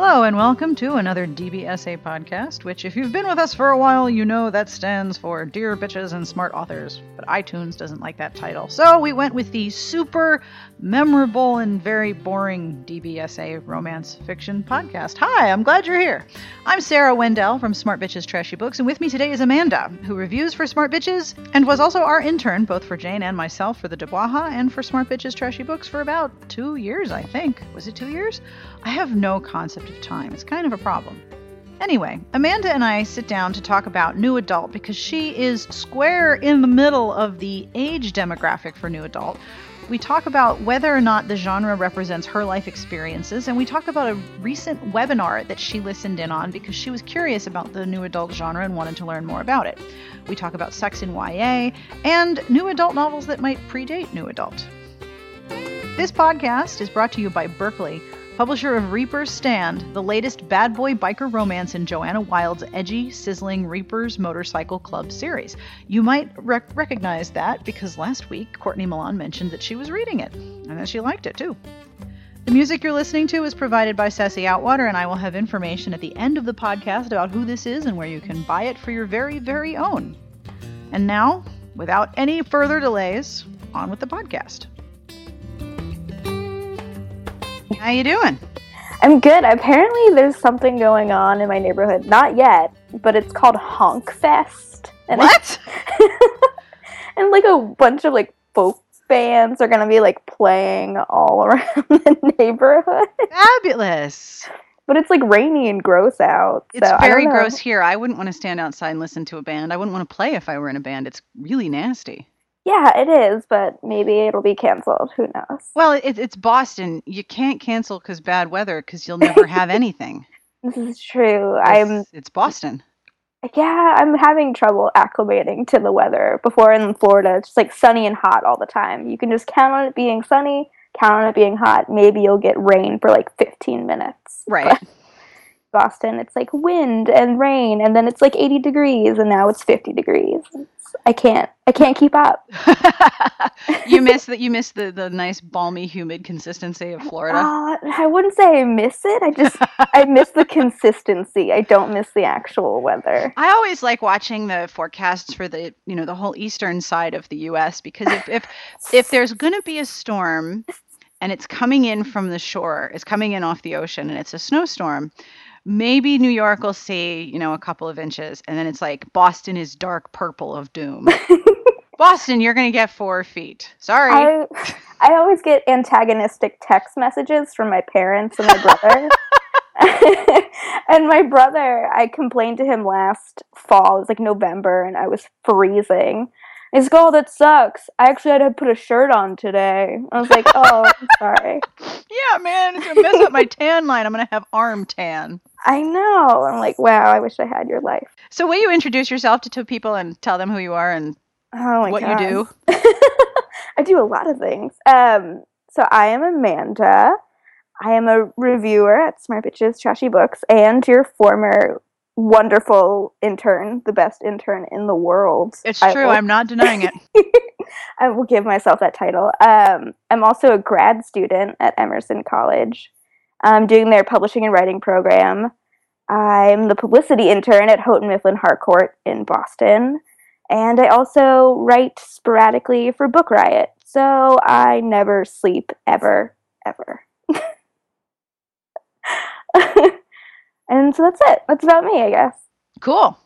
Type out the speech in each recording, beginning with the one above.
Hello, and welcome to another DBSA podcast, which, if you've been with us for a while, you know that stands for Dear Bitches and Smart Authors. But iTunes doesn't like that title. So we went with the super memorable and very boring DBSA romance fiction podcast. Hi, I'm glad you're here. I'm Sarah Wendell from Smart Bitches Trashy Books, and with me today is Amanda, who reviews for Smart Bitches and was also our intern, both for Jane and myself, for the DABWAHA and for Smart Bitches Trashy Books for about two years, I think. Was it two years? I have no concept of time. It's kind of a problem. Anyway, Amanda and I sit down to talk about New Adult because she is square in the middle of the age demographic for New Adult. We talk about whether or not the genre represents her life experiences, and we talk about a recent webinar that she listened in on because she was curious about the New Adult genre and wanted to learn more about it. We talk about sex in YA and New Adult novels that might predate New Adult. This podcast is brought to you by Berkley publisher of Reaper's Stand, the latest bad boy biker romance in Joanna Wylde's edgy, sizzling Reaper's Motorcycle Club series. You might rec- recognize that because last week Courtney Milan mentioned that she was reading it and that she liked it too. The music you're listening to is provided by Sassy Outwater, and I will have information at the end of the podcast about who this is and where you can buy it for your very, very own. And now, without any further delays, on with the podcast. How you doing? I'm good. Apparently, there's something going on in my neighborhood. Not yet, but it's called Honk Fest. And what? and like a bunch of like folk bands are gonna be like playing all around the neighborhood. Fabulous. But it's like rainy and gross out. It's very gross here. I wouldn't want to stand outside and listen to a band. I wouldn't want to play if I were in a band. It's really nasty. Yeah, it is, but maybe it'll be canceled. Who knows? Well, it, it's Boston. You can't cancel because bad weather because you'll never have anything. this is true. It's, I'm. It's Boston. Yeah, I'm having trouble acclimating to the weather. Before in Florida, it's just like sunny and hot all the time. You can just count on it being sunny, count on it being hot. Maybe you'll get rain for like 15 minutes. Right. But Boston, it's like wind and rain, and then it's like 80 degrees, and now it's 50 degrees. I can't. I can't keep up. you miss that. You miss the the nice balmy, humid consistency of Florida. Uh, I wouldn't say I miss it. I just I miss the consistency. I don't miss the actual weather. I always like watching the forecasts for the you know the whole eastern side of the U.S. because if if if there's going to be a storm and it's coming in from the shore, it's coming in off the ocean, and it's a snowstorm maybe New York will see, you know, a couple of inches, and then it's like Boston is dark purple of doom. Boston, you're gonna get four feet. Sorry. I, I always get antagonistic text messages from my parents and my brother. and my brother, I complained to him last fall. It was like November, and I was freezing. He's like, "Oh, that sucks. I actually had to put a shirt on today." I was like, "Oh, I'm sorry." Yeah, man, it's gonna mess up my tan line. I'm gonna have arm tan. I know. I'm like, wow. I wish I had your life. So, will you introduce yourself to two people and tell them who you are and oh what God. you do? I do a lot of things. Um, so I am Amanda. I am a reviewer at Smart Bitches Trashy Books and your former wonderful intern, the best intern in the world. It's true. Will, I'm not denying it. I will give myself that title. Um, I'm also a grad student at Emerson College. I'm doing their publishing and writing program. I'm the publicity intern at Houghton Mifflin Harcourt in Boston. And I also write sporadically for Book Riot. So I never sleep ever, ever. and so that's it. That's about me, I guess. Cool.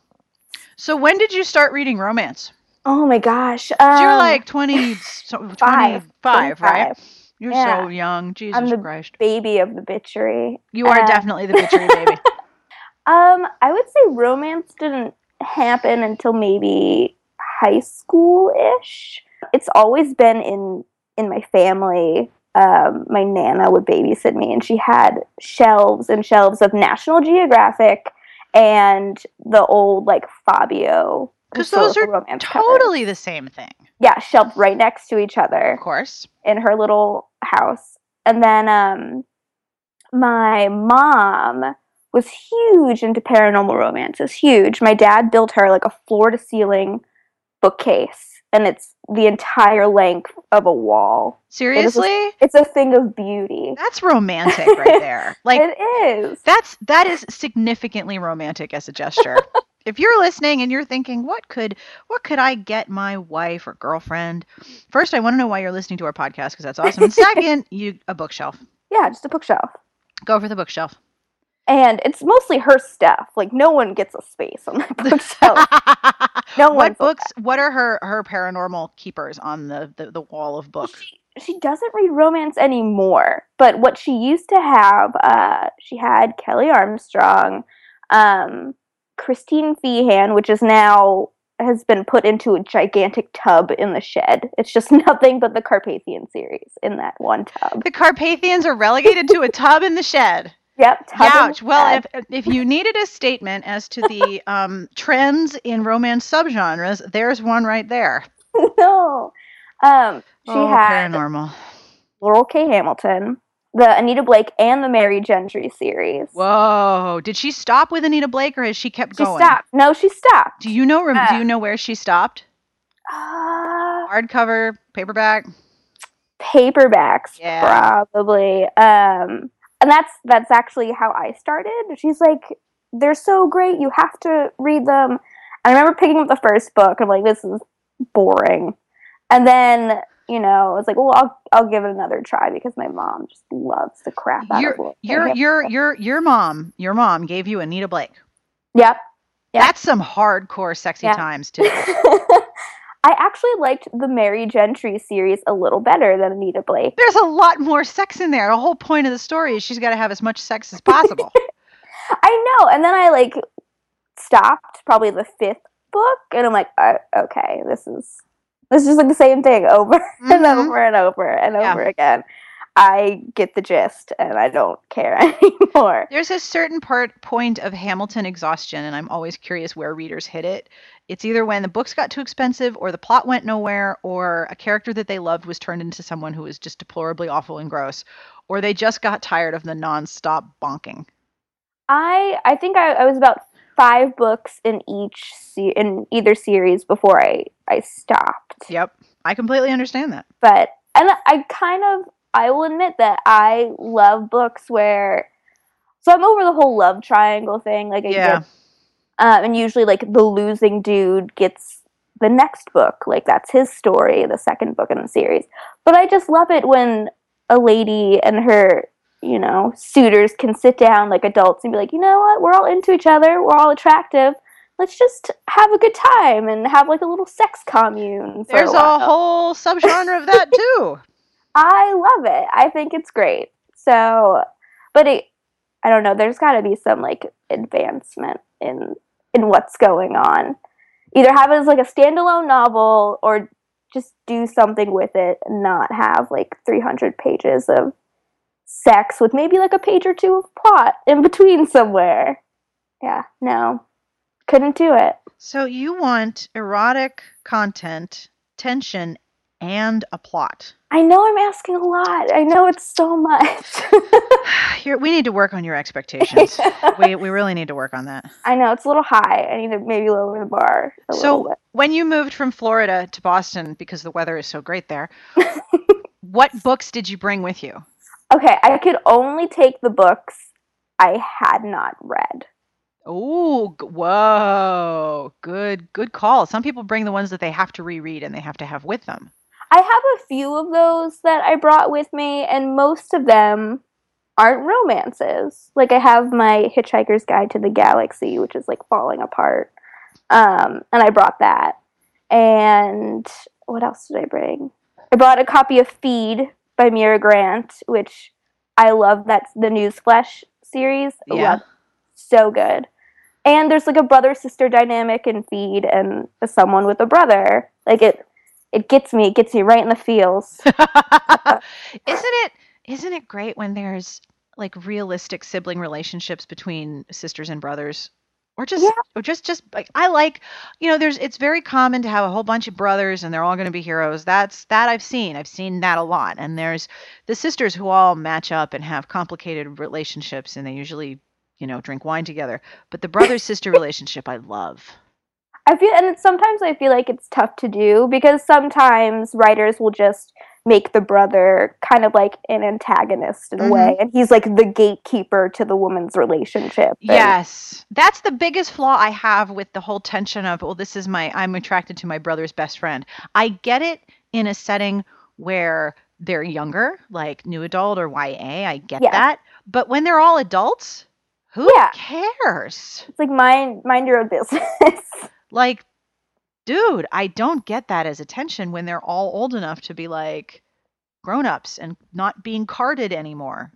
So when did you start reading romance? Oh my gosh. Um, You're like 20, 25, 25 right? You're yeah. so young. Jesus I'm the Christ. baby of the bitchery. You are um, definitely the bitchery baby. um, I would say romance didn't happen until maybe high school ish. It's always been in in my family. Um, my nana would babysit me, and she had shelves and shelves of National Geographic and the old like Fabio. Because those are totally covers. the same thing. Yeah, shelved right next to each other. Of course. In her little house. And then um, my mom was huge into paranormal romances. Huge. My dad built her like a floor to ceiling bookcase and it's the entire length of a wall. Seriously? It's a thing of beauty. That's romantic right there. Like it is. That's that is significantly romantic as a gesture. if you're listening and you're thinking, what could what could I get my wife or girlfriend? First, I want to know why you're listening to our podcast because that's awesome. And second, you a bookshelf. Yeah, just a bookshelf. Go for the bookshelf. And it's mostly her stuff. Like no one gets a space on that bookshelf. no one. what books? What are her her paranormal keepers on the the, the wall of books? She, she doesn't read romance anymore. But what she used to have, uh, she had Kelley Armstrong, um, Christine Feehan, which is now has been put into a gigantic tub in the shed. It's just nothing but the Carpathian series in that one tub. The Carpathians are relegated to a tub in the shed. Yep. Ouch. Well, if if you needed a statement as to the um, trends in romance subgenres, there's one right there. no. Um, she oh, had paranormal. Laurell K. Hamilton, the Anita Blake, and the Merry Gentry series. Whoa! Did she stop with Anita Blake, or has she kept she going? She stopped. No, she stopped. Do you know? Uh, do you know where she stopped? Uh, Hardcover, paperback. paperbacks, Yeah. probably. Um, and that's that's actually how I started. She's like, they're so great, you have to read them. I remember picking up the first book. I'm like, this is boring. And then you know, I was like, well, I'll I'll give it another try because my mom just loves the crap out Your of it. your your your your mom your mom gave you Anita Blake. Yep. Yeah. That's some hardcore sexy Yeah. times too. I actually liked the Merry Gentry series a little better than Anita Blake. There's a lot more sex in there. The whole point of the story is she's got to have as much sex as possible. I know. And then I like stopped probably the fifth book, and I'm like, uh, okay, this is is just like the same thing over and Mhm. over and over and Yeah. over again. I get the gist, and I don't care anymore. There's a certain part point of Hamilton exhaustion, and I'm always curious where readers hit it. It's either when the books got too expensive, or the plot went nowhere, or a character that they loved was turned into someone who was just deplorably awful and gross, or they just got tired of the nonstop bonking. I I think I, I was about five books in each se- in either series before I I stopped. Yep, I completely understand that. but and I kind of I will admit that I love books where so I'm over the whole love triangle thing. Like I Yeah. get, um, and usually like the losing dude gets the next book, like that's his story, the second book in the series. But I just love it when a lady and her you know suitors can sit down like adults and be like, you know what, we're all into each other, we're all attractive. Let's just have a good time and have like a little sex commune. for There's a while. whole subgenre of that too. I love it. I think it's great. So, but it, I don't know. There's got to be some like advancement in in what's going on. Either have it as like a standalone novel, or just do something with it and not have like 300 pages of sex with maybe like a page or two of plot in between somewhere. Yeah, no, couldn't do it. So you want erotic content, tension, and a plot. I know I'm asking a lot. I know it's so much. We need to work on your expectations. we we really need to work on that. I know it's a little high. I need to maybe lower the bar a little So when you moved from Florida to Boston because the weather is so great there, what books did you bring with you? Okay, I could only take the books I had not read. Oh, whoa. Good good call. Some people bring the ones that they have to reread and they have to have with them. I have a few of those that I brought with me, and most of them aren't romances. Like I have my Hitchhiker's Guide to the Galaxy, which is like falling apart. Um, and I brought that. And what else did I bring? I brought a copy of Feed by Mira Grant, which I love. That's the Newsflesh series. Yeah. love so good. And there's like a brother sister dynamic in Feed and someone with a brother. Like it it gets me, it gets me right in the feels. isn't it isn't it great when there's like realistic sibling relationships between sisters and brothers or just Yeah. or just just like i like you know there's it's very common to have a whole bunch of brothers and they're all going to be heroes. That's that i've seen. I've seen that a lot. And there's the sisters who all match up and have complicated relationships and they usually you know drink wine together. But the brother sister relationship i love. I feel, and sometimes I feel like it's tough to do because sometimes writers will just make the brother kind of like an antagonist in a Mhm. way, and he's like the gatekeeper to the woman's relationship. and- Yes. That's the biggest flaw I have with the whole tension of, well, this is my, I'm attracted to my brother's best friend. I get it in a setting where they're younger, like new adult or YA. I get Yeah. that. But when they're all adults, who Yeah. cares? It's like mind mind your own business. Like, dude, I don't get that as attention when they're all old enough to be like grown ups and not being carded anymore.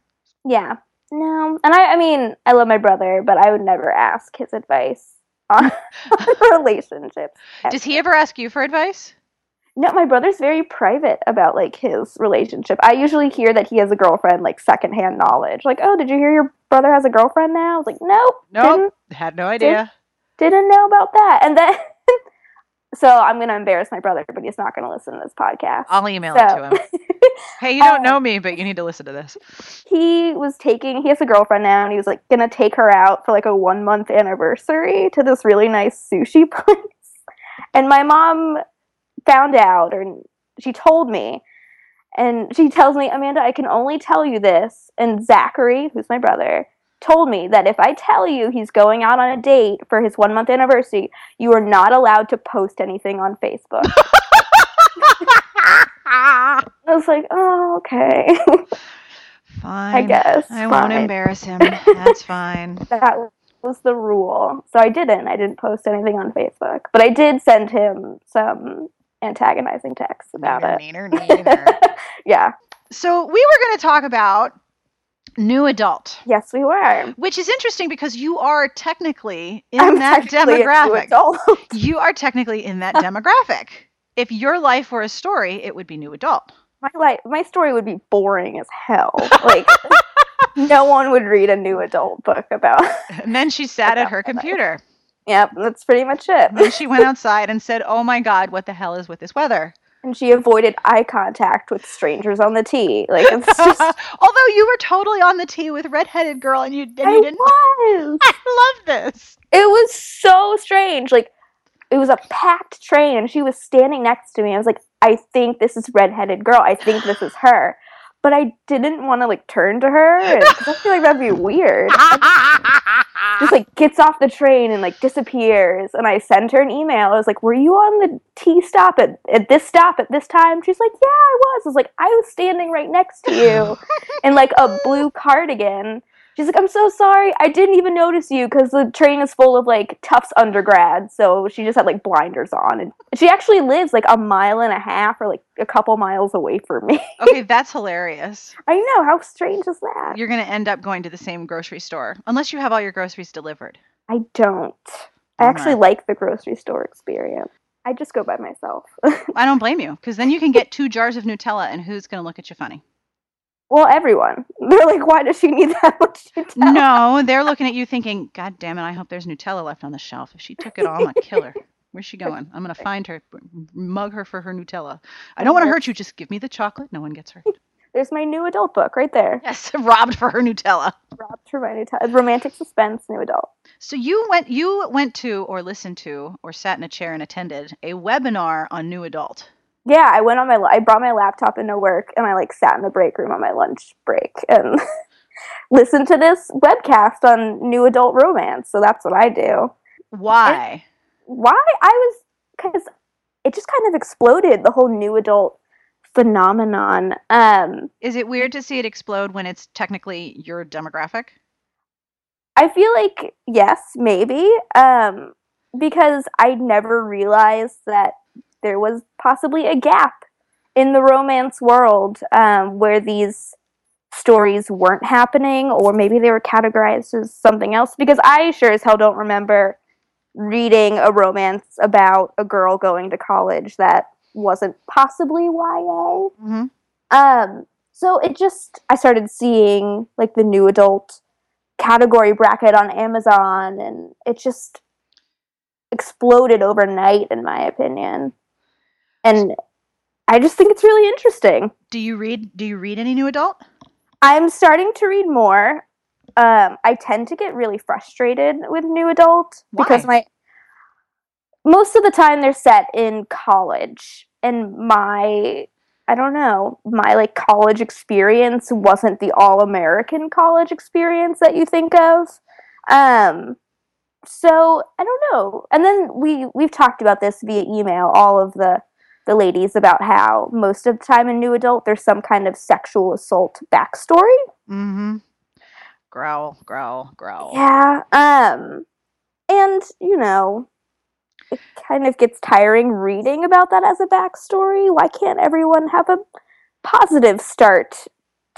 yeah. No, and I, I mean, I love my brother, but I would never ask his advice on relationships. Does he ever ask you for advice? No, my brother's very private about like his relationship. I usually hear that he has a girlfriend, like secondhand knowledge. Like, oh, did you hear your brother has a girlfriend now? I was like, nope, Nope. Had no idea. didn't, didn't know about that. And then, so I'm gonna embarrass my brother, but he's not gonna listen to this podcast. I'll email it to him. Hey, you don't Um, know me, but you need to listen to this. he was taking he has a girlfriend now and he was like gonna take her out for like a one month anniversary to this really nice sushi place and my mom found out or she told me and she tells me amanda i can only tell you this and zachary who's my brother told me that if i tell you he's going out on a date for his one month anniversary you are not allowed to post anything on facebook i was like oh okay Fine. i guess I won't embarrass him. That's fine. that was the rule. So I didn't. I didn't post anything on Facebook, but I did send him some antagonizing texts about Neener, it. neener, neener. yeah. so we were going to talk about new adult, Yes, we were. which is interesting because you are technically in I'm that technically a new demographic. adult. You are technically in that demographic. If your life were a story, it would be new adult. my life, my story would be boring as hell. Like no one would read a new adult book about. And then she sat at her my life. computer. Yep, that's pretty much it. And then she went outside and said, "Oh my God, what the hell is with this weather?" And she avoided eye contact with strangers on the T. Like it's just. Although you were totally on the T with redheaded girl, and you and I you didn't. was. I love this. It was so strange. Like it was a packed train and she was standing next to me. I was like, I think this is redheaded girl. I think this is her. But I didn't want to like turn to her and- I feel like that'd be weird. Just like gets off the train and like disappears. And I sent her an email. I was like, Were you on the T stop at, at this stop at this time? She's like, Yeah, I was. I was like, I was standing right next to you in like a blue cardigan. She's like, I'm so sorry. I didn't even notice you because the train is full of like Tufts undergrads. So she just had like blinders on. And she actually lives like a mile and a half or like a couple miles away from me. okay, that's hilarious. I know. How strange is that? You're gonna end up going to the same grocery store unless you have all your groceries delivered. I don't. I Oh actually my. like the grocery store experience. I just go by myself. I don't blame you because then you can get two jars of Nutella, and who's gonna look at you funny? Well, everyone. They're like, why does she need that much Nutella? No, they're looking at you thinking, God damn it, I hope there's Nutella left on the shelf. If she took it all, I'm gonna kill her. Where's she going? I'm gonna find her, mug her for her Nutella. I don't want to hurt you. Just give me the chocolate. No one gets hurt. There's my new adult book right there. Yes, robbed for her Nutella. Robbed for my Nutella. Romantic suspense, new adult. So you went, you went to, or listened to, or sat in a chair and attended a webinar on new adult. Yeah, I went on my. I brought my laptop into work, and I like sat in the break room on my lunch break and listened to this webcast on new adult romance. So that's what I do. Why? Why I was because it just kind of exploded the whole new adult phenomenon. Um, Is it weird to see it explode when it's technically your demographic? I feel like yes, maybe. Um, because I never realized that there was possibly a gap in the romance world um, where these stories weren't happening, or maybe they were categorized as something else. Because I sure as hell don't remember reading a romance about a girl going to college that wasn't possibly YA. Mm-hmm. Um, so it just I started seeing like the new adult category bracket on Amazon and it just exploded overnight in my opinion. And I just think it's really interesting. Do you read? Do you read any new adult? I'm starting to read more. Um, I tend to get really frustrated with new adult because my most of the time they're set in college and my I don't know, my like college experience wasn't the all American college experience that you think of. Um so I don't know. And then we we've talked about this via email all of the the ladies about how most of the time in new adult there's some kind of sexual assault backstory. Mm-hmm. Growl, growl, growl. Yeah. Um and you know, it kind of gets tiring reading about that as a backstory. Why can't everyone have a positive start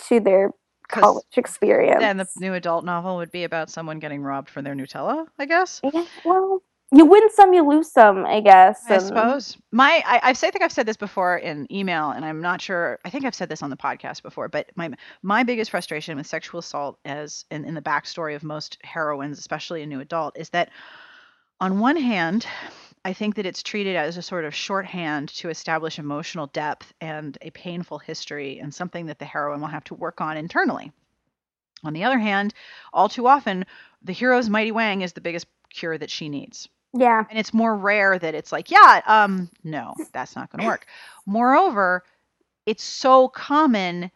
to their college experience? Then the new adult novel would be about someone getting robbed for their Nutella, I guess. Yeah, well, you win some, you lose some, I guess. I and- suppose. My, I, I think I've said this before in email, and I'm not sure. I think I've said this on the podcast before, but my my biggest frustration with sexual assault, as in, in the backstory of most heroines, especially a new adult, is that on one hand, I think that it's treated as a sort of shorthand to establish emotional depth and a painful history, and something that the heroine will have to work on internally. On the other hand, all too often, the hero's mighty wang is the biggest cure that she needs Yeah. and it's more rare that it's like yeah um no that's not going to work. Moreover it's so common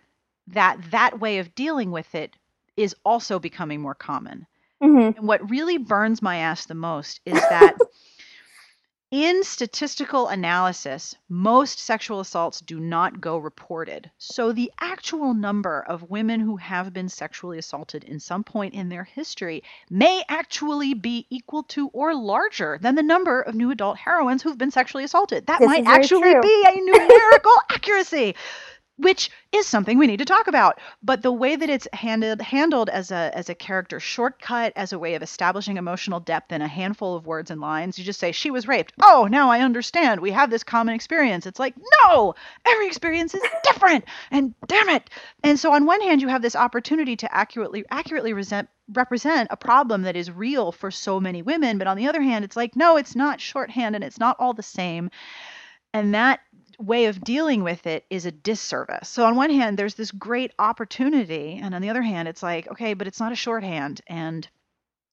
that that way of dealing with it is also becoming more common. Hmm and what really burns my ass the most is that in statistical analysis, most sexual assaults do not go reported. So the actual number of women who have been sexually assaulted in some point in their history may actually be equal to or larger than the number of new adult heroines who've been sexually assaulted. That This might actually true. be a numerical accuracy which is something we need to talk about. But the way that it's handled handled as a as a character shortcut as a way of establishing emotional depth in a handful of words and lines you just say she was raped. Oh now i understand. We have this common experience. It's like no! Every experience is different. And damn it! And so on one hand you have this opportunity to accurately accurately resent represent a problem that is real for so many women. But on the other hand it's like no it's not shorthand and it's not all the same. And that way of dealing with it is a disservice. So on one hand, there's this great opportunity, and on the other hand, it's like, okay, but it's not a shorthand, and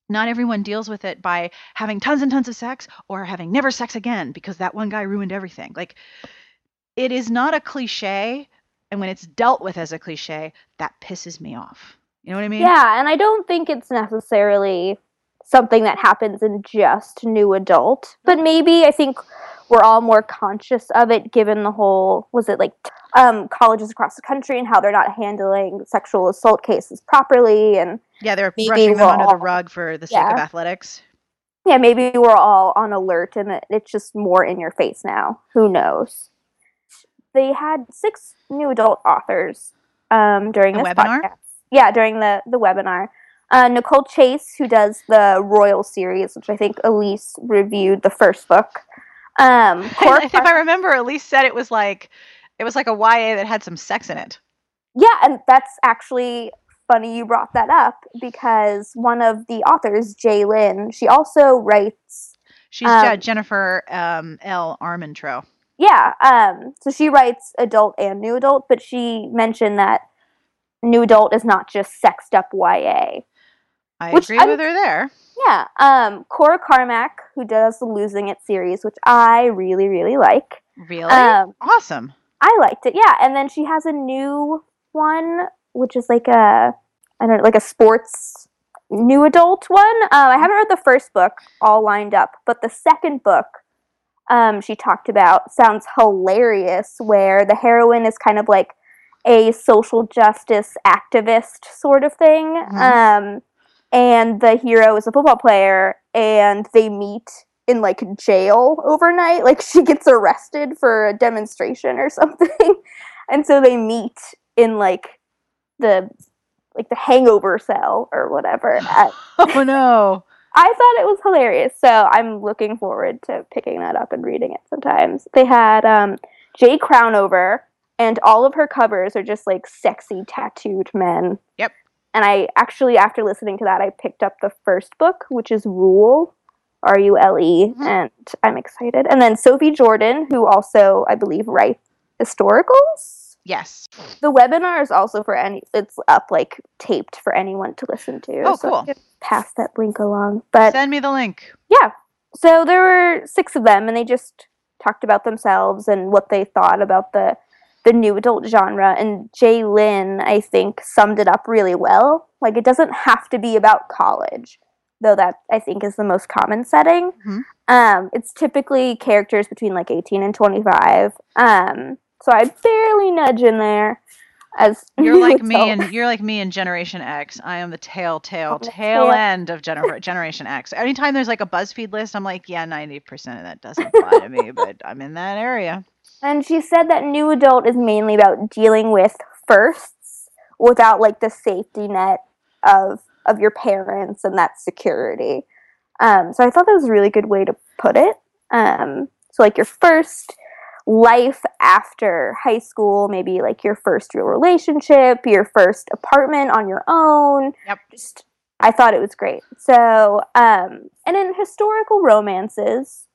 not everyone deals with it by having tons and tons of sex or having never sex again because that one guy ruined everything. Like, it is not a cliche, and when it's dealt with as a cliche, that pisses me off. You know what I mean? Yeah, and I don't think it's necessarily something that happens in just new adult, but maybe I think we're all more conscious of it given the whole was it like um, colleges across the country and how they're not handling sexual assault cases properly and Yeah, they're brushing them under the rug for the sake of athletics. yeah maybe we're all on alert and it- it's just more in your face now. Who knows? They had six new adult authors um, during The this webinar? podcast. Yeah during the the webinar. Uh, nicole chase who does the royal series which i think elise reviewed the first book um, if I remember, Elise said it was like it was like a YA that had some sex in it. Yeah, and that's actually funny you brought that up because one of the authors, J. Lynn, she also writes. She's Um, Jennifer um, L. Armentrout. Yeah, um, so she writes adult and new adult, but she mentioned that new adult is not just sexed up YA. I Which agree I'm- with her there. Yeah, um, Cora Carmack, who does the Losing It series, which I really, really like. Really Um, awesome. I liked it, yeah. And then she has a new one, which is like a, I don't know, like a sports new adult one. Um, I haven't read the first book all lined up, but the second book um, she talked about sounds hilarious, where the heroine is kind of like a social justice activist sort of thing. Um, and the hero is a football player, and they meet in like jail overnight. Like she gets arrested for a demonstration or something, and so they meet in like the like the hangover cell or whatever. At, Oh no. I thought it was hilarious, so I'm looking forward to picking that up and reading it sometimes. They had um, Jay Crownover, and all of her covers are just like sexy tattooed men. Yep. And I actually, after listening to that, I picked up the first book, which is Rule, R U L E, Mhm. and I'm excited. And then Sophie Jordan, who also, I believe, writes historicals. Yes. The webinar is also for any. It's up like taped for anyone to listen to. Oh, so cool. pass that link along. But Send me the link. yeah, so there were six of them, and they just talked about themselves and what they thought about the the new adult genre. And J. Lynn, I think, summed it up really well. Like it doesn't have to be about college, though that I think is the most common setting. Mhm. Um, it's typically characters between like eighteen and twenty five. Um, so I barely nudge in there. As You're like me and you're like me in Generation X. I am the tail, tail, tail tail. end of Gener- Generation X. Anytime there's like a BuzzFeed list, I'm like, yeah, 90% of that doesn't apply to me, but I'm in that area. And she said that new adult is mainly about dealing with firsts without like the safety net of of your parents and that security. Um, so I thought that was a really good way to put it. Um, so like your first life after high school, maybe like your first real relationship, your first apartment on your own. Yep. Just I thought it was great. So um, and in historical romances,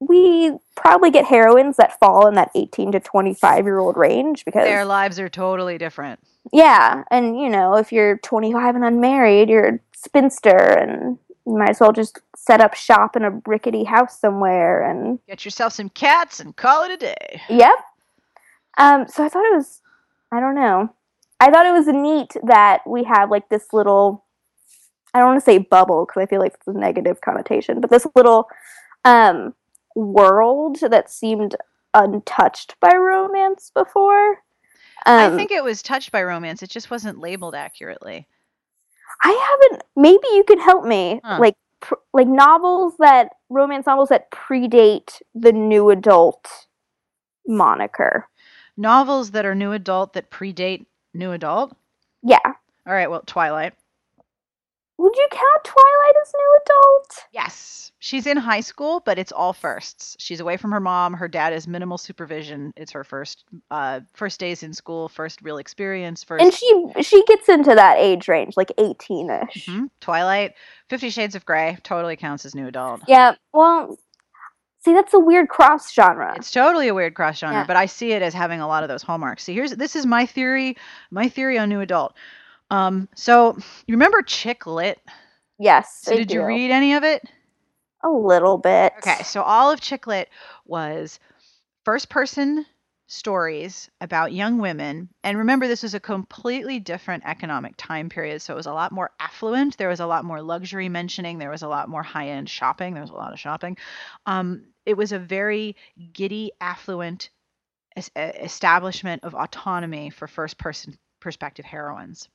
we probably get heroines that fall in that 18 to 25 year old range because Their lives are totally different. yeah and you know if you're 25 and unmarried you're a spinster and you might as well just set up shop in a rickety house somewhere and Get yourself some cats and call it a day. yep um so i thought it was i don't know i thought it was neat that we have like this little i don't want to say bubble because i feel like it's a negative connotation but this little um world that seemed untouched by romance before I um, think it was touched by romance. It just wasn't labeled accurately. I haven't. Maybe you could help me. Huh. Like, pr- like novels that romance novels that predate the new adult moniker. Novels that are new adult that predate new adult. Yeah. All right, well, Twilight. Would you count Twilight as new adult? Yes. She's in high school, but it's all firsts. She's away from her mom. Her dad is minimal supervision. It's her first uh first days in school, first real experience, first And she she gets into that age range, like eighteen ish. Mhm. Twilight, 50 Shades of Grey totally counts as new adult. Yeah. Well, see, that's a weird cross genre. It's totally a weird cross genre, Yeah. but I see it as having a lot of those hallmarks. See, here's this is my theory, my theory on new adult. Um, so you remember chick lit? yes. So did you read any of it? a little bit? Okay, so all of chick lit was first person stories about young women. And remember, this was a completely different economic time period. So it was a lot more affluent. There was a lot more luxury mentioning. There was a lot more high end shopping. There was a lot of shopping. Um, it was a very giddy, affluent es- establishment of autonomy for first person perspective heroines.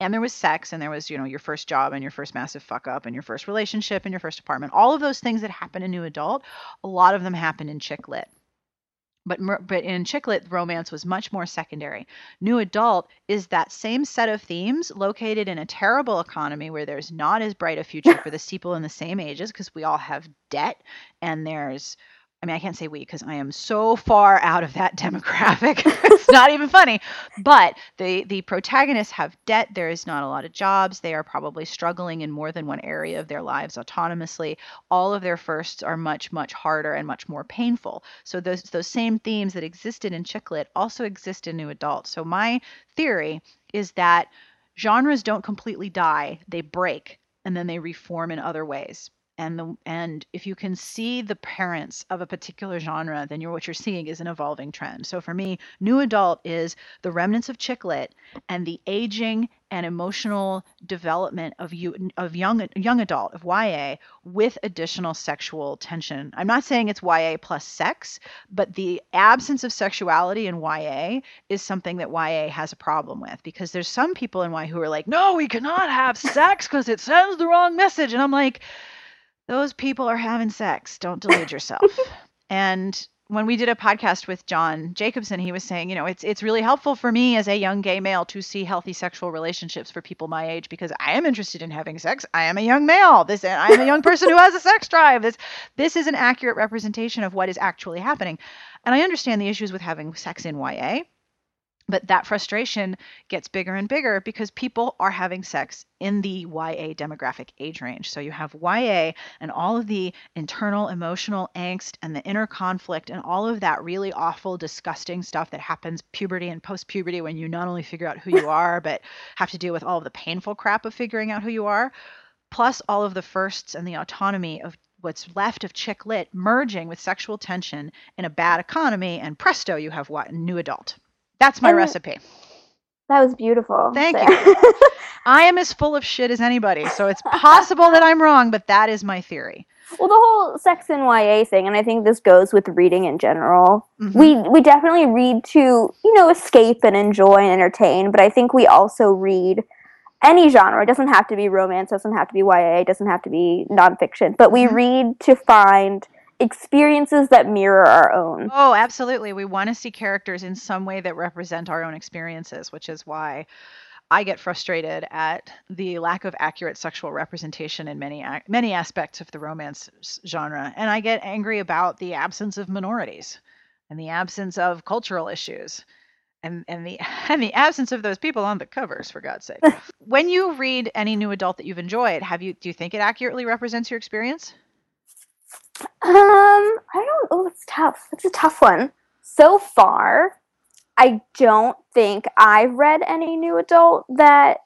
And there was sex, and there was, you know, your first job and your first massive fuck up and your first relationship and your first apartment. All of those things that happen in New Adult, a lot of them happen in chick lit. But, but in chick lit, romance was much more secondary. New Adult is that same set of themes located in a terrible economy where there's not as bright a future for the people in the same ages because we all have debt and there's I mean, I can't say we because I am so far out of that demographic. it's not even funny. But the the protagonists have debt. There is not a lot of jobs. They are probably struggling in more than one area of their lives autonomously. All of their firsts are much much harder and much more painful. So those those same themes that existed in chick lit also exist in new adult. So my theory is that genres don't completely die; they break and then they reform in other ways and the and if you can see the parents of a particular genre then you're what you're seeing is an evolving trend so for me new adult is the remnants of chick lit and the aging and emotional development of you of young young adult of YA with additional sexual tension. I'm not saying it's YA plus sex, but the absence of sexuality in YA is something that YA has a problem with because there's some people in YA who are like, "No, we cannot have sex because it sends the wrong message." And I'm like, those people are having sex. Don't delude yourself. and when we did a podcast with John Jacobson, he was saying, you know, it's it's really helpful for me as a young gay male to see healthy sexual relationships for people my age because I am interested in having sex. I am a young male. This I am a young person who has a sex drive. This this is an accurate representation of what is actually happening. And I understand the issues with having sex in YA. But that frustration gets bigger and bigger because people are having sex in the YA demographic age range. So you have YA and all of the internal emotional angst and the inner conflict and all of that really awful, disgusting stuff that happens puberty and post puberty when you not only figure out who you are, but have to deal with all of the painful crap of figuring out who you are, plus all of the firsts and the autonomy of what's left of chick lit merging with sexual tension in a bad economy, and presto, you have what? New adult. That's my And- recipe. That was beautiful. Thank you. I am as full of shit as anybody, so it's possible that I'm wrong, but that is my theory. well, the whole sex and YA thing, and I think this goes with reading in general. Mhm. We we definitely read to you know escape and enjoy and entertain, but I think we also read any genre. It doesn't have to be romance, doesn't have to be YA, doesn't have to be nonfiction, but we Mhm. read to find experiences that mirror our own. Oh, absolutely. We want to see characters in some way that represent our own experiences, which is why I get frustrated at the lack of accurate sexual representation in many many aspects of the romance genre, and I get angry about the absence of minorities and the absence of cultural issues. And, and the and the absence of those people on the covers, for God's sake. when you read any new adult that you've enjoyed, have you do you think it accurately represents your experience? Um, I don't. Oh, it's tough. It's a tough one. So far, I don't think I've read any new adult that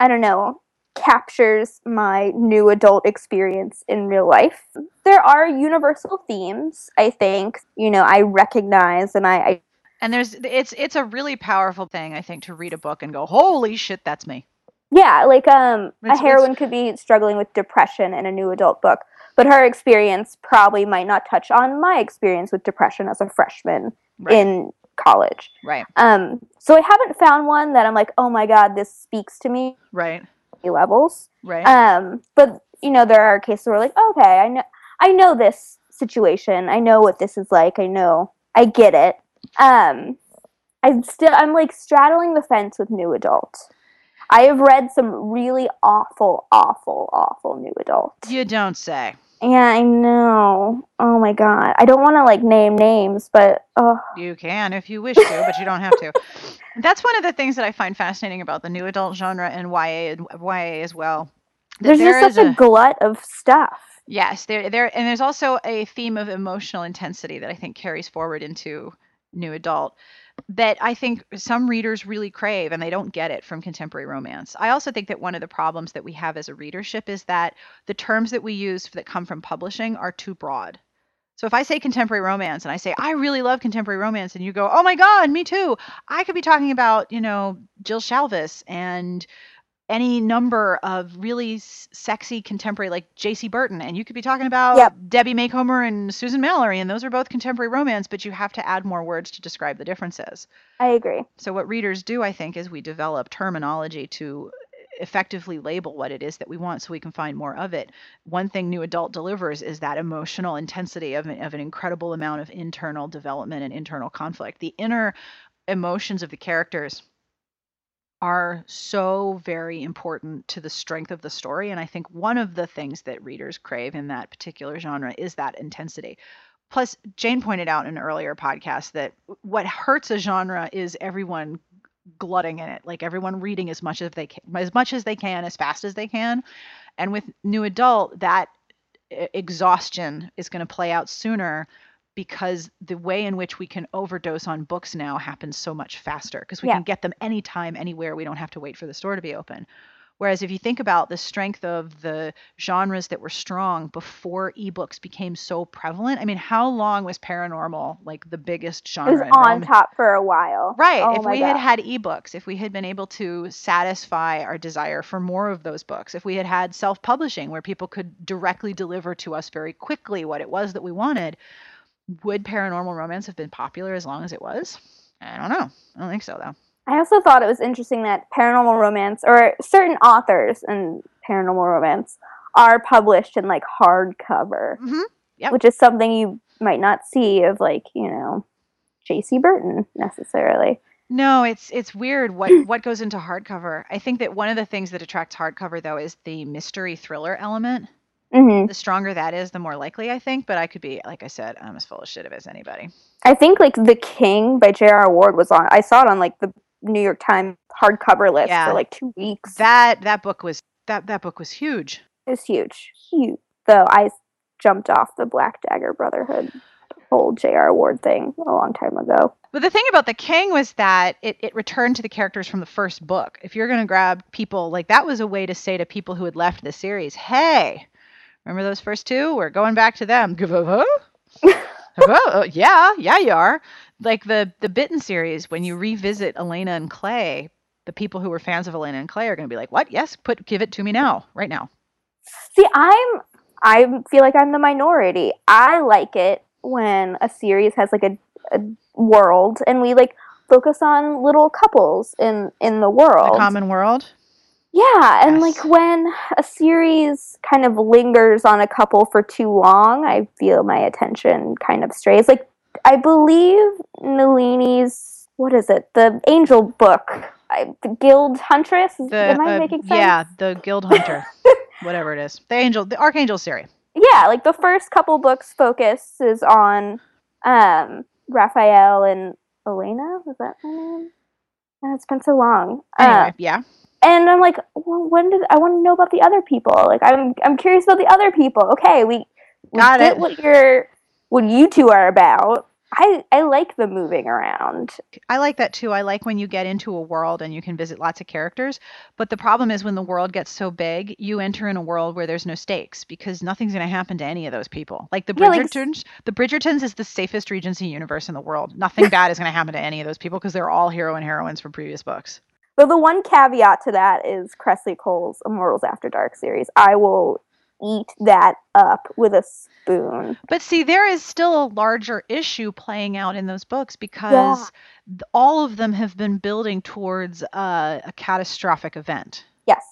I don't know captures my new adult experience in real life. There are universal themes. I think you know I recognize, and I, I And there's it's it's a really powerful thing I think to read a book and go, "Holy shit, that's me." yeah, like um, It's- a heroine could be struggling with depression in a new adult book, but her experience probably might not touch on my experience with depression as a freshman Right. in college. right. Um, so I haven't found one that I'm like, oh my god, this speaks to me Right. levels. Right. Um, but you know, there are cases where like, okay, I know, I know this situation. I know what this is like. I know, I get it. Um, I'm still, I'm like straddling the fence with new adult. I have read some really awful, awful, awful new adult. you don't say. Yeah, I know. Oh my god, I don't want to like name names, but oh, You can if you wish to, but you don't have to. That's one of the things that I find fascinating about the new adult genre and YA and YA as well. there's there just such is a glut of stuff. Yes, there there and there's also a theme of emotional intensity that I think carries forward into new adult that I think some readers really crave and they don't get it from contemporary romance. I also think that one of the problems that we have as a readership is that the terms that we use that come from publishing are too broad. So if I say contemporary romance and I say I really love contemporary romance and you go, "Oh my god, me too." I could be talking about, you know, Jill Shalvis and any number of really sexy contemporary like Jaci Burton, and you could be talking about Yep. Debbie Macomber and Susan Mallery, and those are both contemporary romance, but you have to add more words to describe the differences. I agree. So what readers do, I think, is we develop terminology to effectively label what it is that we want so we can find more of it. One thing New Adult delivers is that emotional intensity of an, of an incredible amount of internal development and internal conflict. The inner emotions of the characters are so very important to the strength of the story. And I think one of the things that readers crave in that particular genre is that intensity. Plus, Jane pointed out in an earlier podcast that what hurts a genre is everyone glutting in it, like everyone reading as much as they can, as much as they can, as fast as they can. And with new adult, that exhaustion is going to play out sooner because the way in which we can overdose on books now happens so much faster because we Yeah. can get them anytime, anywhere. We don't have to wait for the store to be open. Whereas if you think about the strength of the genres that were strong before ebooks became so prevalent, I mean, how long was paranormal like the biggest It genre? was on top for a while. Right. Oh if we had God. had ebooks, if we had been able to satisfy our desire for more of those books, if we had had self publishing where people could directly deliver to us very quickly what it was that we wanted, would paranormal romance have been popular as long as it was? I don't know. I don't think so, though. I also thought it was interesting that paranormal romance or certain authors in paranormal romance are published in like hardcover, hmm Yep. which is something you might not see of like, you know, Jaci Burton necessarily. No, it's it's weird what what goes into hardcover. I think that one of the things that attracts hardcover though is the mystery thriller element. Hmm The stronger that is, the more likely I think. But I could be, like I said, I'm as full of shit as anybody. I think like The King by J.R. Ward was on. I saw it on like the New York Times hardcover list Yeah. for like two weeks. That that book was that that book was huge. it was huge, huge. Though I jumped off the Black Dagger Brotherhood whole J.R. Ward thing a long time ago. But the thing about the King was that it, it returned to the characters from the first book. If you're going to grab people, like that was a way to say to people who had left the series, hey, Remember those first two? We're going back to them. oh, yeah, yeah, you are. Like the the Bitten series, when you revisit Elena and Clay, the people who were fans of Elena and Clay are going to be like, "What? Yes, put give it to me now, right now." See, I'm I feel like I'm the minority. I like it when a series has like a, a world and we like focus on little couples in in the world. The common world. Yeah, and Yes. like when a series kind of lingers on a couple for too long, I feel my attention kind of strays. Like I believe Nalini's what is it? The Angel book, I, the Guild Huntress. The Am I uh, making sense? yeah, the Guild Hunter, whatever it is, the Angel, the Archangel series. yeah, like the first couple books focuses on um Raphael and Elena. Was that her name? Uh, it's been so long. Anyway, Uh, yeah. And I'm like, well, when did I want to know about the other people? Like, I'm I'm curious about the other people. Okay, we, we Got get it. what you're what you two are about. I I like the moving around. I like that too. I like when you get into a world and you can visit lots of characters. But the problem is when the world gets so big, you enter in a world where there's no stakes because nothing's going to happen to any of those people. Like the Yeah, like Bridgertons, the Bridgertons is the safest Regency universe in the world. Nothing bad is going to happen to any of those people because they're all hero and heroines from previous books. But the one caveat to that is Kresley Cole's Immortals After Dark series. I will eat that up with a spoon. But see, there is still a larger issue playing out in those books because th- all of them have been building towards uh, a catastrophic event, Yes.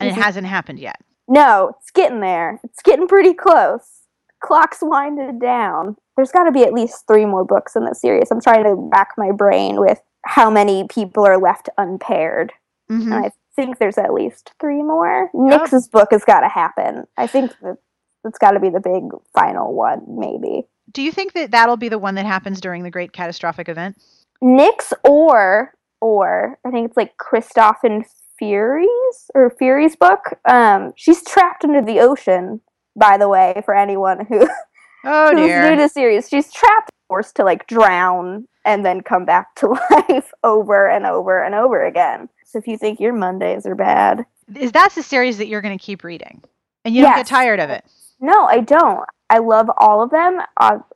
and Mhm. it hasn't happened yet. No, it's getting there. It's getting pretty close. Clock's winded down. There's got to be at least three more books in this series. I'm trying to rack my brain with how many people are left unpaired. Mhm. And I think there's at least three more. Nix's book has got to happen. I think that it's got to be the big final one, maybe. Do you think that that'll be the one that happens during the great catastrophic event? Nix or or I think it's like Kristoff and Fury's or Fury's book. Um, she's trapped under the ocean. By the way, for anyone who Oh who's new to series, she's trapped, forced to like drown and then come back to life over and over and over again. So if you think your Mondays are bad, Is that's the series that you're going to keep reading, and you don't get tired of it? no, I don't. I love all of them.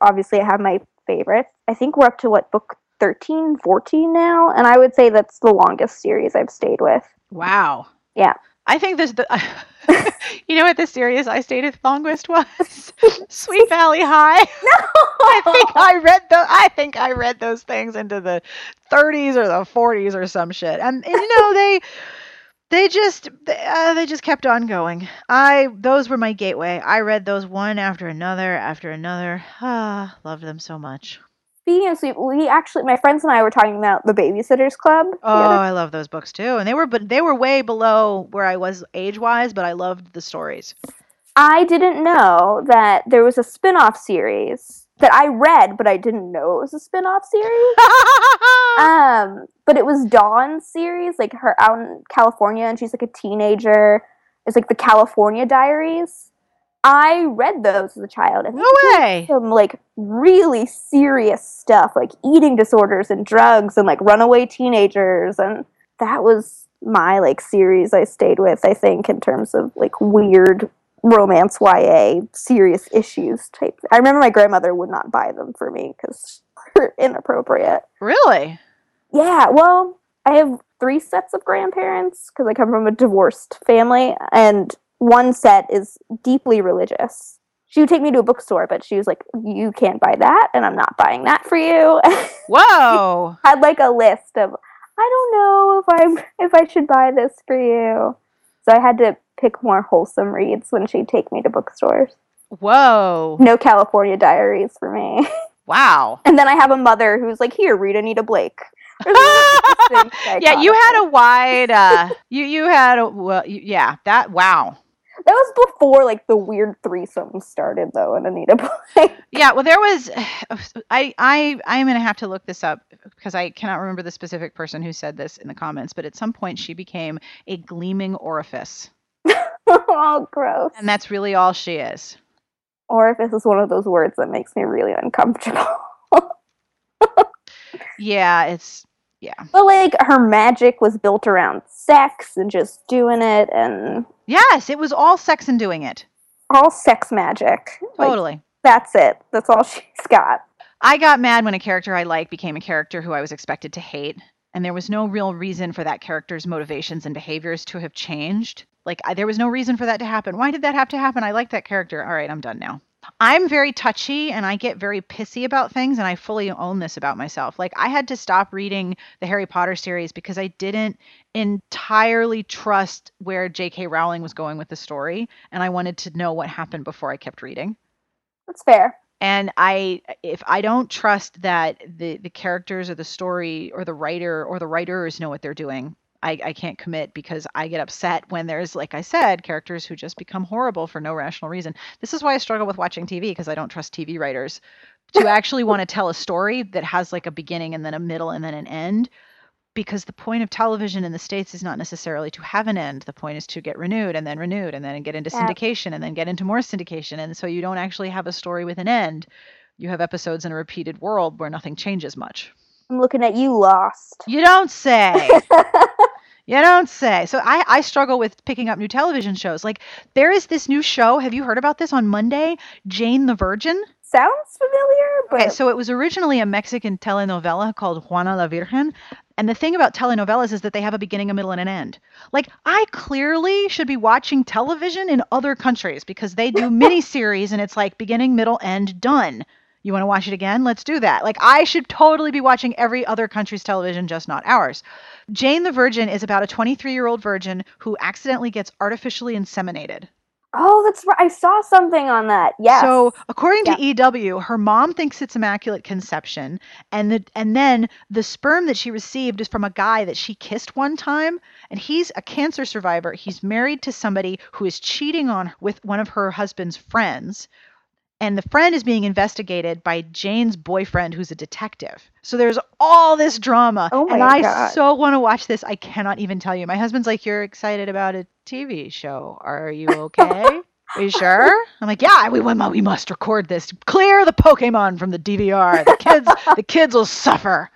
Obviously, I have my favorites. I think we're up to what book 13, 14 now, and I would say that's the longest series I've stayed with. Wow. Yeah. I think this. The, you know what the series I stayed with longest was? Sweet Valley High. No, I think I read the. I think I read those things into the 30s or the 40s or some shit, and, and, you know they. They just they, uh, they just kept on going. I those were my gateway. I read those one after another after another. Ah, loved them so much. Speaking of sweet, we actually, my friends and I were talking about the Babysitters Club. Oh, I love those books too. And they were but they were way below where I was age-wise, but I loved the stories. I didn't know that there was a spin off series that I read, but I didn't know it was a spin off series. um, but it was Dawn's series, like her out in California, and she's like a teenager. It's like the California Diaries. I read those as a child, and they no way. some like really serious stuff, like eating disorders and drugs, and like runaway teenagers, and that was my like series I stayed with. I think in terms of like weird romance YA serious issues type. I remember my grandmother would not buy them for me because they're inappropriate. Really? Yeah, well, I have three sets of grandparents because I come from a divorced family, and one set is deeply religious. She would take me to a bookstore, but she was like, "You can't buy that, and I'm not buying that for you." Whoa. Had like a list of, I don't know if I'm if I should buy this for you. So I had to pick more wholesome reads when she'd take me to bookstores. Whoa. No California Diaries for me. Wow. and then I have a mother who's like, "Here, read Anita Blake." yeah, you had a wide uh you you had a well you, yeah, that wow. That was before like the weird threesome started though in Anita Blake. Yeah, well there was I I I am going to have to look this up because I cannot remember the specific person who said this in the comments, but at some point she became a gleaming orifice. oh, gross. And that's really all she is. Orifice is one of those words that makes me really uncomfortable. Yeah, it's yeah. but like her magic was built around sex and just doing it and Yes, it was all sex and doing it. all sex magic. Like, Totally. that's it. That's all she's got. I got mad when a character I like became a character who I was expected to hate, and there was no real reason for that character's motivations and behaviors to have changed. Like, I, there was no reason for that to happen. Why did that have to happen? I like that character. All right, I'm done now. I'm very touchy and I get very pissy about things, and I fully own this about myself. Like, I had to stop reading the Harry Potter series because I didn't entirely trust where J.K. Rowling was going with the story, and I wanted to know what happened before I kept reading That's fair. and i if i don't trust that the the characters or the story or the writer or the writers know what they're doing I, I can't commit because i get upset when there's like i said characters who just become horrible for no rational reason. This is why i struggle with watching tv because i don't trust tv writers to actually want to tell a story that has like a beginning and then a middle and then an end because the point of television in the states is not necessarily to have an end. The point is to get renewed and then renewed and then get into Yeah. syndication and then get into more syndication and so you don't actually have a story with an end. You have episodes in a repeated world where nothing changes much I'm looking at you, Lost. you don't say you don't say so I, I struggle with picking up new television shows like there is this new show have you heard about this on monday jane the virgin Sounds familiar, but Okay, so it was originally a Mexican telenovela called Juana la Virgen. And the thing about telenovelas is that they have a beginning, a middle, and an end. Like, I clearly should be watching television in other countries because they do miniseries and it's like beginning, middle, end, done. You want to watch it again? Let's do that. Like, I should totally be watching every other country's television, just not ours. Jane the Virgin is about a 23 year old virgin who accidentally gets artificially inseminated. oh, that's right. I saw something on that. Yes. So, according to EW, her mom thinks it's immaculate conception, and the and then the sperm that she received is from a guy that she kissed one time, and he's a cancer survivor. He's married to somebody who is cheating on with one of her husband's friends, and the friend is being investigated by Jane's boyfriend, who's a detective. So there's all this drama, Oh and I God. so want to watch this. I cannot even tell you. My husband's like, "You're excited about a TV show? Are you okay?" Are you sure? I'm like, yeah, we, we must record this. Clear the Pokemon from the DVR. The kids, the kids will suffer.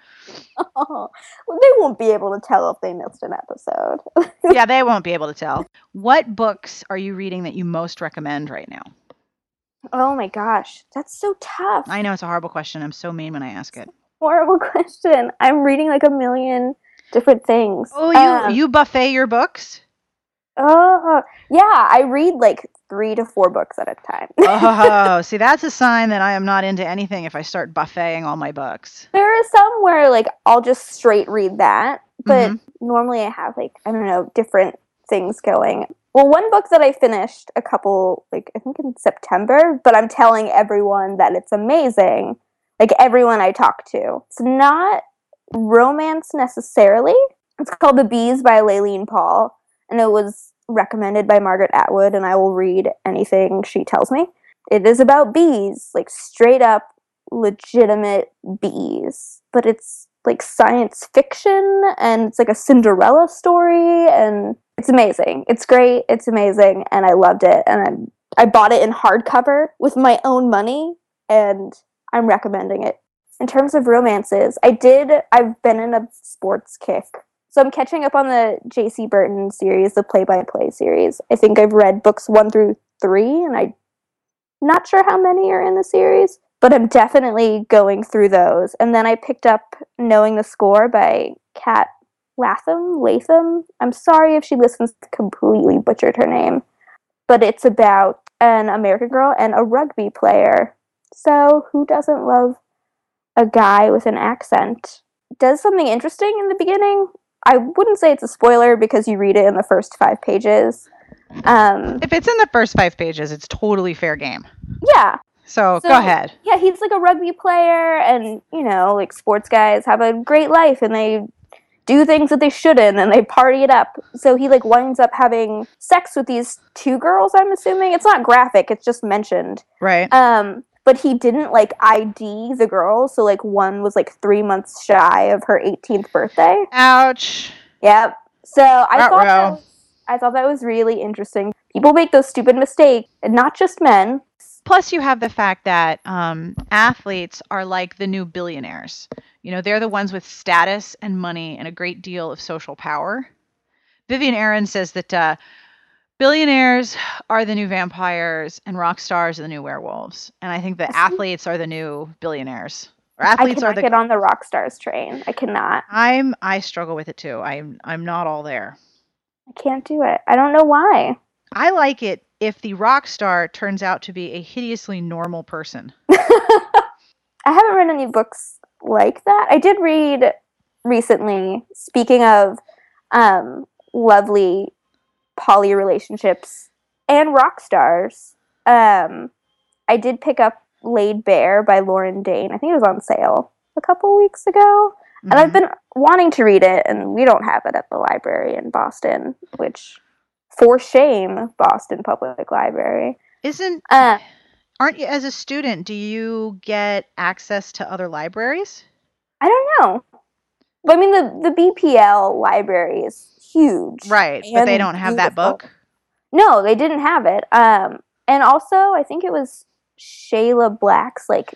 Oh, well, they won't be able to tell if they missed an episode. Yeah, they won't be able to tell. What books are you reading that you most recommend right now? Oh my gosh, that's so tough. I know it's a horrible question. I'm so mean when I ask it. Horrible question. I'm reading like a million different things. Oh, you Um, you buffet your books? Oh, yeah. I read like three to four books at a time. Oh, see, that's a sign that I am not into anything if I start buffeting all my books. there are some where like I'll just straight read that, but Mhm. normally I have like I don't know different things going. Well, one book that I finished a couple like I think in September, but I'm telling everyone that it's amazing. Like everyone I talk to, it's not romance necessarily. It's called The Bees by Laline Paull, and it was recommended by Margaret Atwood, and I will read anything she tells me. It is about bees, like straight up legitimate bees, but it's like science fiction and it's like a Cinderella story and it's amazing. It's great. It's amazing and I loved it and I I bought it in hardcover with my own money and I'm recommending it. In terms of romances, I did I've been in a sports kick. So I'm catching up on the Jaci Burton series, the play-by-play series. I think I've read books 1 through 3 and I'm not sure how many are in the series, but I'm definitely going through those. And then I picked up Knowing the Score by Kat Latham. Latham. I'm sorry if she listens completely butchered her name, but it's about an American girl and a rugby player. So who doesn't love a guy with an accent? Does something interesting in the beginning. I wouldn't say it's a spoiler because you read it in the first five pages. Um, If it's in the first five pages, it's totally fair game. yeah, So, So- go ahead. yeah, he's like a rugby player, and you know, like sports guys have a great life, and they do things that they shouldn't, and they party it up. So he like winds up having sex with these two girls. I'm assuming it's not graphic; it's just mentioned. Right. Um, but he didn't like ID the girls, so like one was like three months shy of her 18th birthday. Ouch. Yep. So I thought that was, I thought that was really interesting. People make those stupid mistakes, and not just men. Plus, you have the fact that um, athletes are like the new billionaires. You know, they're the ones with status and money and a great deal of social power. Vivian Arend says that uh, billionaires are the new vampires and rock stars are the new werewolves. And I think the I see. athletes are the new billionaires. Or I athletes cannot are the get on the rock stars train. I cannot. I'm I struggle with it too. I'm I'm not all there. I can't do it. I don't know why. I like it if the rock star turns out to be a hideously normal person. I haven't read any books like that. I did read recently, speaking of um, lovely poly relationships and rock stars, um, I did pick up Laid Bare by Lauren Dane. I think it was on sale a couple weeks ago. And I've Mhm. been wanting to read it, and we don't have it at the library in Boston, which, for shame, Boston Public Library. Isn't Uh, aren't you as a student, do you get access to other libraries? I don't know. But I mean, the, the BPL library is huge. Right, but they don't have that book. No, they didn't have it. Um, and also, I think it was Shayla Black's like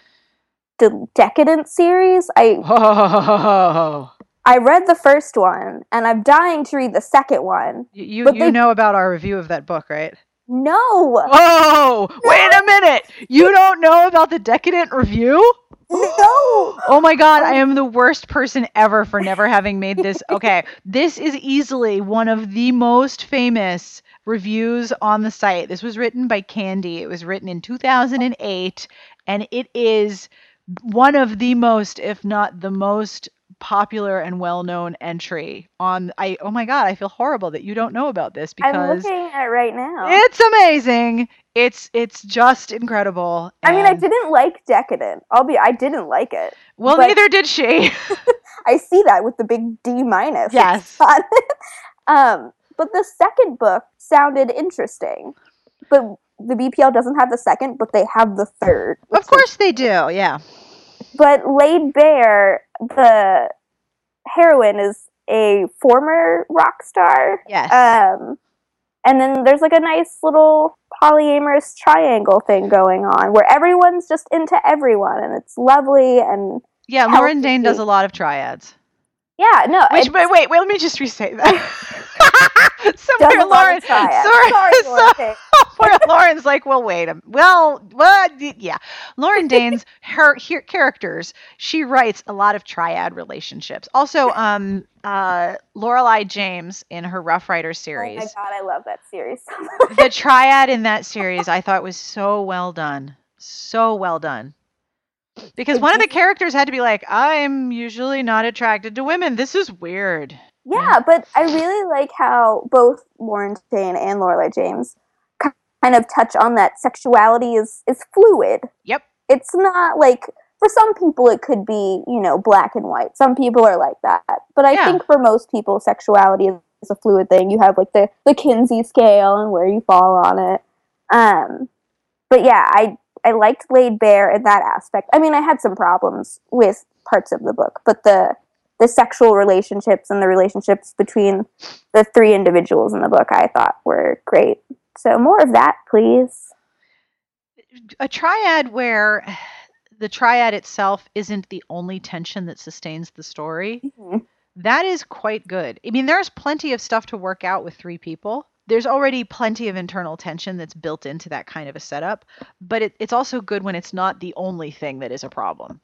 the Decadent series. I Whoa. I read the first one, and I'm dying to read the second one. You you, you they- know about our review of that book, right? No, Oh, wait a minute. You don't know about the Decadent review? no. Oh my god, I am the worst person ever for never having made this. Okay, this is easily one of the most famous reviews on the site. This was written by Candy. It was written in 2008 and it is one of the most if not the most popular and well-known entry on I oh my god, I feel horrible that you don't know about this because I'm looking at it right now. it's amazing. It's it's just incredible. I mean, I didn't like Decadent. I'll be. I didn't like it. Well, neither did she. I see that with the big D minus. Yes. um, but the second book sounded interesting. But the BPL doesn't have the second, but they have the third. of course they do. Yeah. But Laid Bare, the heroine is a former rock star. Yes. Um, and then there's like a nice little polyamorous triangle thing going on where everyone's just into everyone and it's lovely and yeah, Lauren. Dane does a lot of triads. Yeah, no, Which, wait, wait, let me just restate that. Somewhere Lauren, sorry, Sorry, so- Lauren Lauren's like, well, wait a well, what? Yeah, Lauren Dane's her, her characters. She writes a lot of triad relationships. Also, um, uh, Lorelei James in her Rough Rider Oh my series. god, I love that series the triad in that series, I thought was so well done, so well done. Because one of the characters had to be like, I'm usually not attracted to women. This is weird. Yeah, but I really like how both Lauren Dane and Lorelei James kind of touch on that sexuality is is fluid. Yep. It's not like for some people it could be, you know, black and white. Some people are like that. But I Yeah. think for most people sexuality is, is a fluid thing. You have like the the Kinsey scale and where you fall on it. Um but yeah, I I liked Laid Bare in that aspect. I mean, I had some problems with parts of the book, but the the sexual relationships and the relationships between the three individuals in the book I thought were great. So more of that, please. A triad where the triad itself isn't the only tension that sustains the story. Mhm. That is quite good. I mean, there's plenty of stuff to work out with three people. There's already plenty of internal tension that's built into that kind of a setup, but it, it's also good when it's not the only thing that is a problem.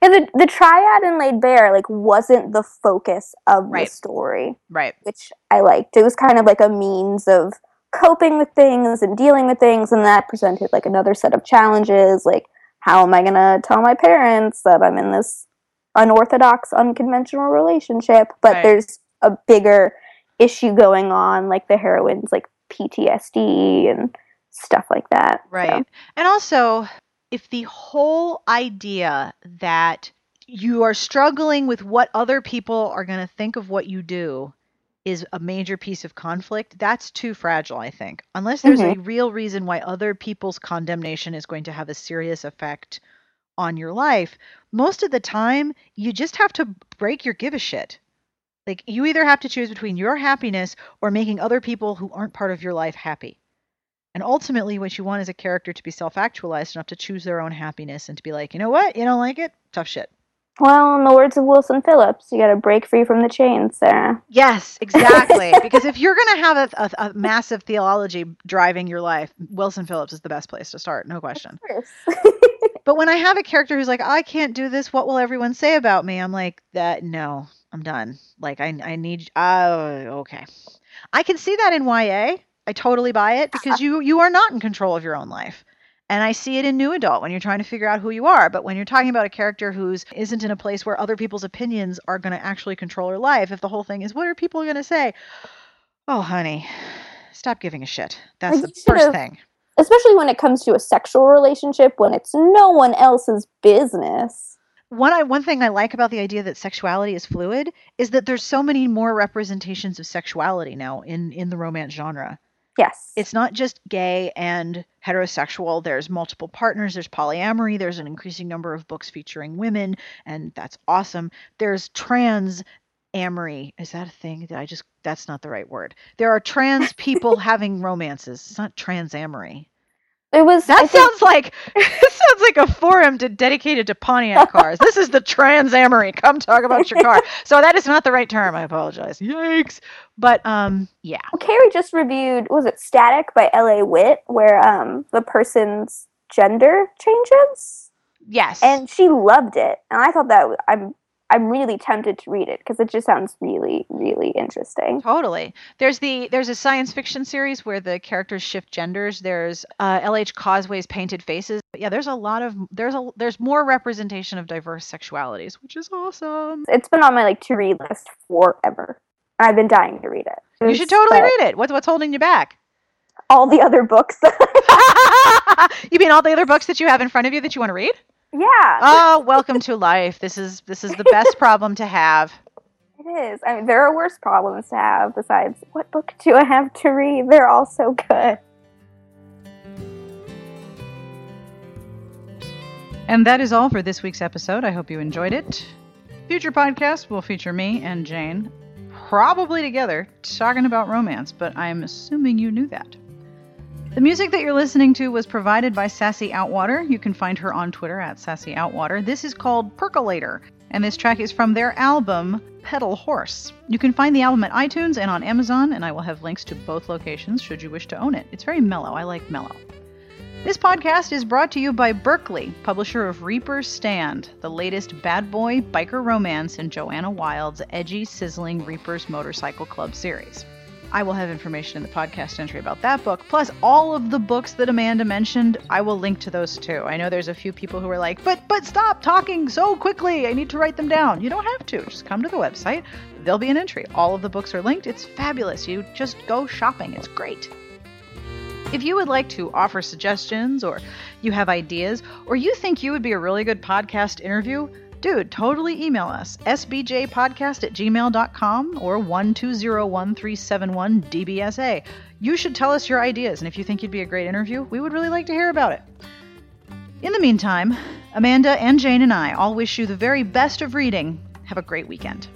And the the triad in Laid Bare like wasn't the focus of Right. the story, Right. which I liked. It was kind of like a means of coping with things and dealing with things, and that presented like another set of challenges. Like, how am I gonna tell my parents that I'm in this unorthodox, unconventional relationship? But Right. there's a bigger issue going on, like the heroine's like PTSD and stuff like that. So- Right. And also, if the whole idea that you are struggling with what other people are going to think of what you do is a major piece of conflict, that's too fragile, I think. Unless there's a mm-hmm. real reason why other people's condemnation is going to have a serious effect on your life, most of the time, you just have to break your give a shit. Like, you either have to choose between your happiness or making other people who aren't part of your life happy. And ultimately, what you want is a character to be self actualized enough to choose their own happiness and to be like, you know what? You don't like it? Tough shit. Well, in the words of Wilson Phillips, you got to break free from the chains, Sarah. Yes, exactly. because if you're going to have a, a, a, massive theology driving your life, Wilson Phillips is the best place to start, no question. but when I have a character who's like, I can't do this, what will everyone say about me? I'm like, that no, I'm done. Like, I, I need, oh, okay. I can see that in YA. I totally buy it because you you are not in control of your own life. And I see it in new adult when you're trying to figure out who you are. But when you're talking about a character who's isn't in a place where other people's opinions are going to actually control her life, if the whole thing is what are people going to say? Oh, honey, stop giving a shit. That's the first thing. Especially when it comes to a sexual relationship, when it's no one else's business. One, I, one thing I like about the idea that sexuality is fluid is that there's so many more representations of sexuality now in, in the romance genre. Yes. It's not just gay and heterosexual. There's multiple partners. There's polyamory. There's an increasing number of books featuring women, and that's awesome. There's trans amory. Is that a thing? Did I just? That's not the right word. There are trans people having romances. It's not trans amory. It was. That I sounds think... like it sounds like a forum to, dedicated to Pontiac cars. this is the Trans Amory. Come talk about your car. So that is not the right term. I apologize. Yikes. But um, yeah. Well, Carrie just reviewed. Was it Static by L.A. Witt, where um the person's gender changes? Yes. And she loved it, and I thought that I'm I'm really tempted to read it because it just sounds really, really interesting. Totally. There's the there's a science fiction series where the characters shift genders. There's uh, L.H. Cosway's Painted Faces. But yeah, there's a lot of there's a there's more representation of diverse sexualities, which is awesome. It's been on my like to read list forever. I've been dying to read it. it you should totally read it. What's what's holding you back? All the other books. you mean all the other books that you have in front of you that you want to read? Yeah. Oh, welcome to life. This is this is the best problem to have. It is. I mean, there are worse problems to have besides what book do I have to read? They're all so good. And that is all for this week's episode. I hope you enjoyed it. Future podcasts will feature me and Jane, probably together, talking about romance, but I'm assuming you knew that. The music that you're listening to was provided by Sassy Outwater. You can find her on Twitter at Sassy Outwater. This is called Percolator, and this track is from their album Pedal Horse. You can find the album at iTunes and on Amazon, and I will have links to both locations should you wish to own it. It's very mellow. I like mellow. This podcast is brought to you by Berkley, publisher of Reaper's Stand, the latest bad boy biker romance in Joanna Wylde's edgy, sizzling Reaper's Motorcycle Club series. I will have information in the podcast entry about that book. Plus, all of the books that Amanda mentioned, I will link to those too. I know there's a few people who are like, but but stop talking so quickly. I need to write them down. You don't have to. Just come to the website. There'll be an entry. All of the books are linked. It's fabulous. You just go shopping. It's great. If you would like to offer suggestions or you have ideas or you think you would be a really good podcast interview, dude, totally email us sbjpodcast at gmail.com or 1201371dbsa. You should tell us your ideas, and if you think you'd be a great interview, we would really like to hear about it. In the meantime, Amanda and Jane and I all wish you the very best of reading. Have a great weekend.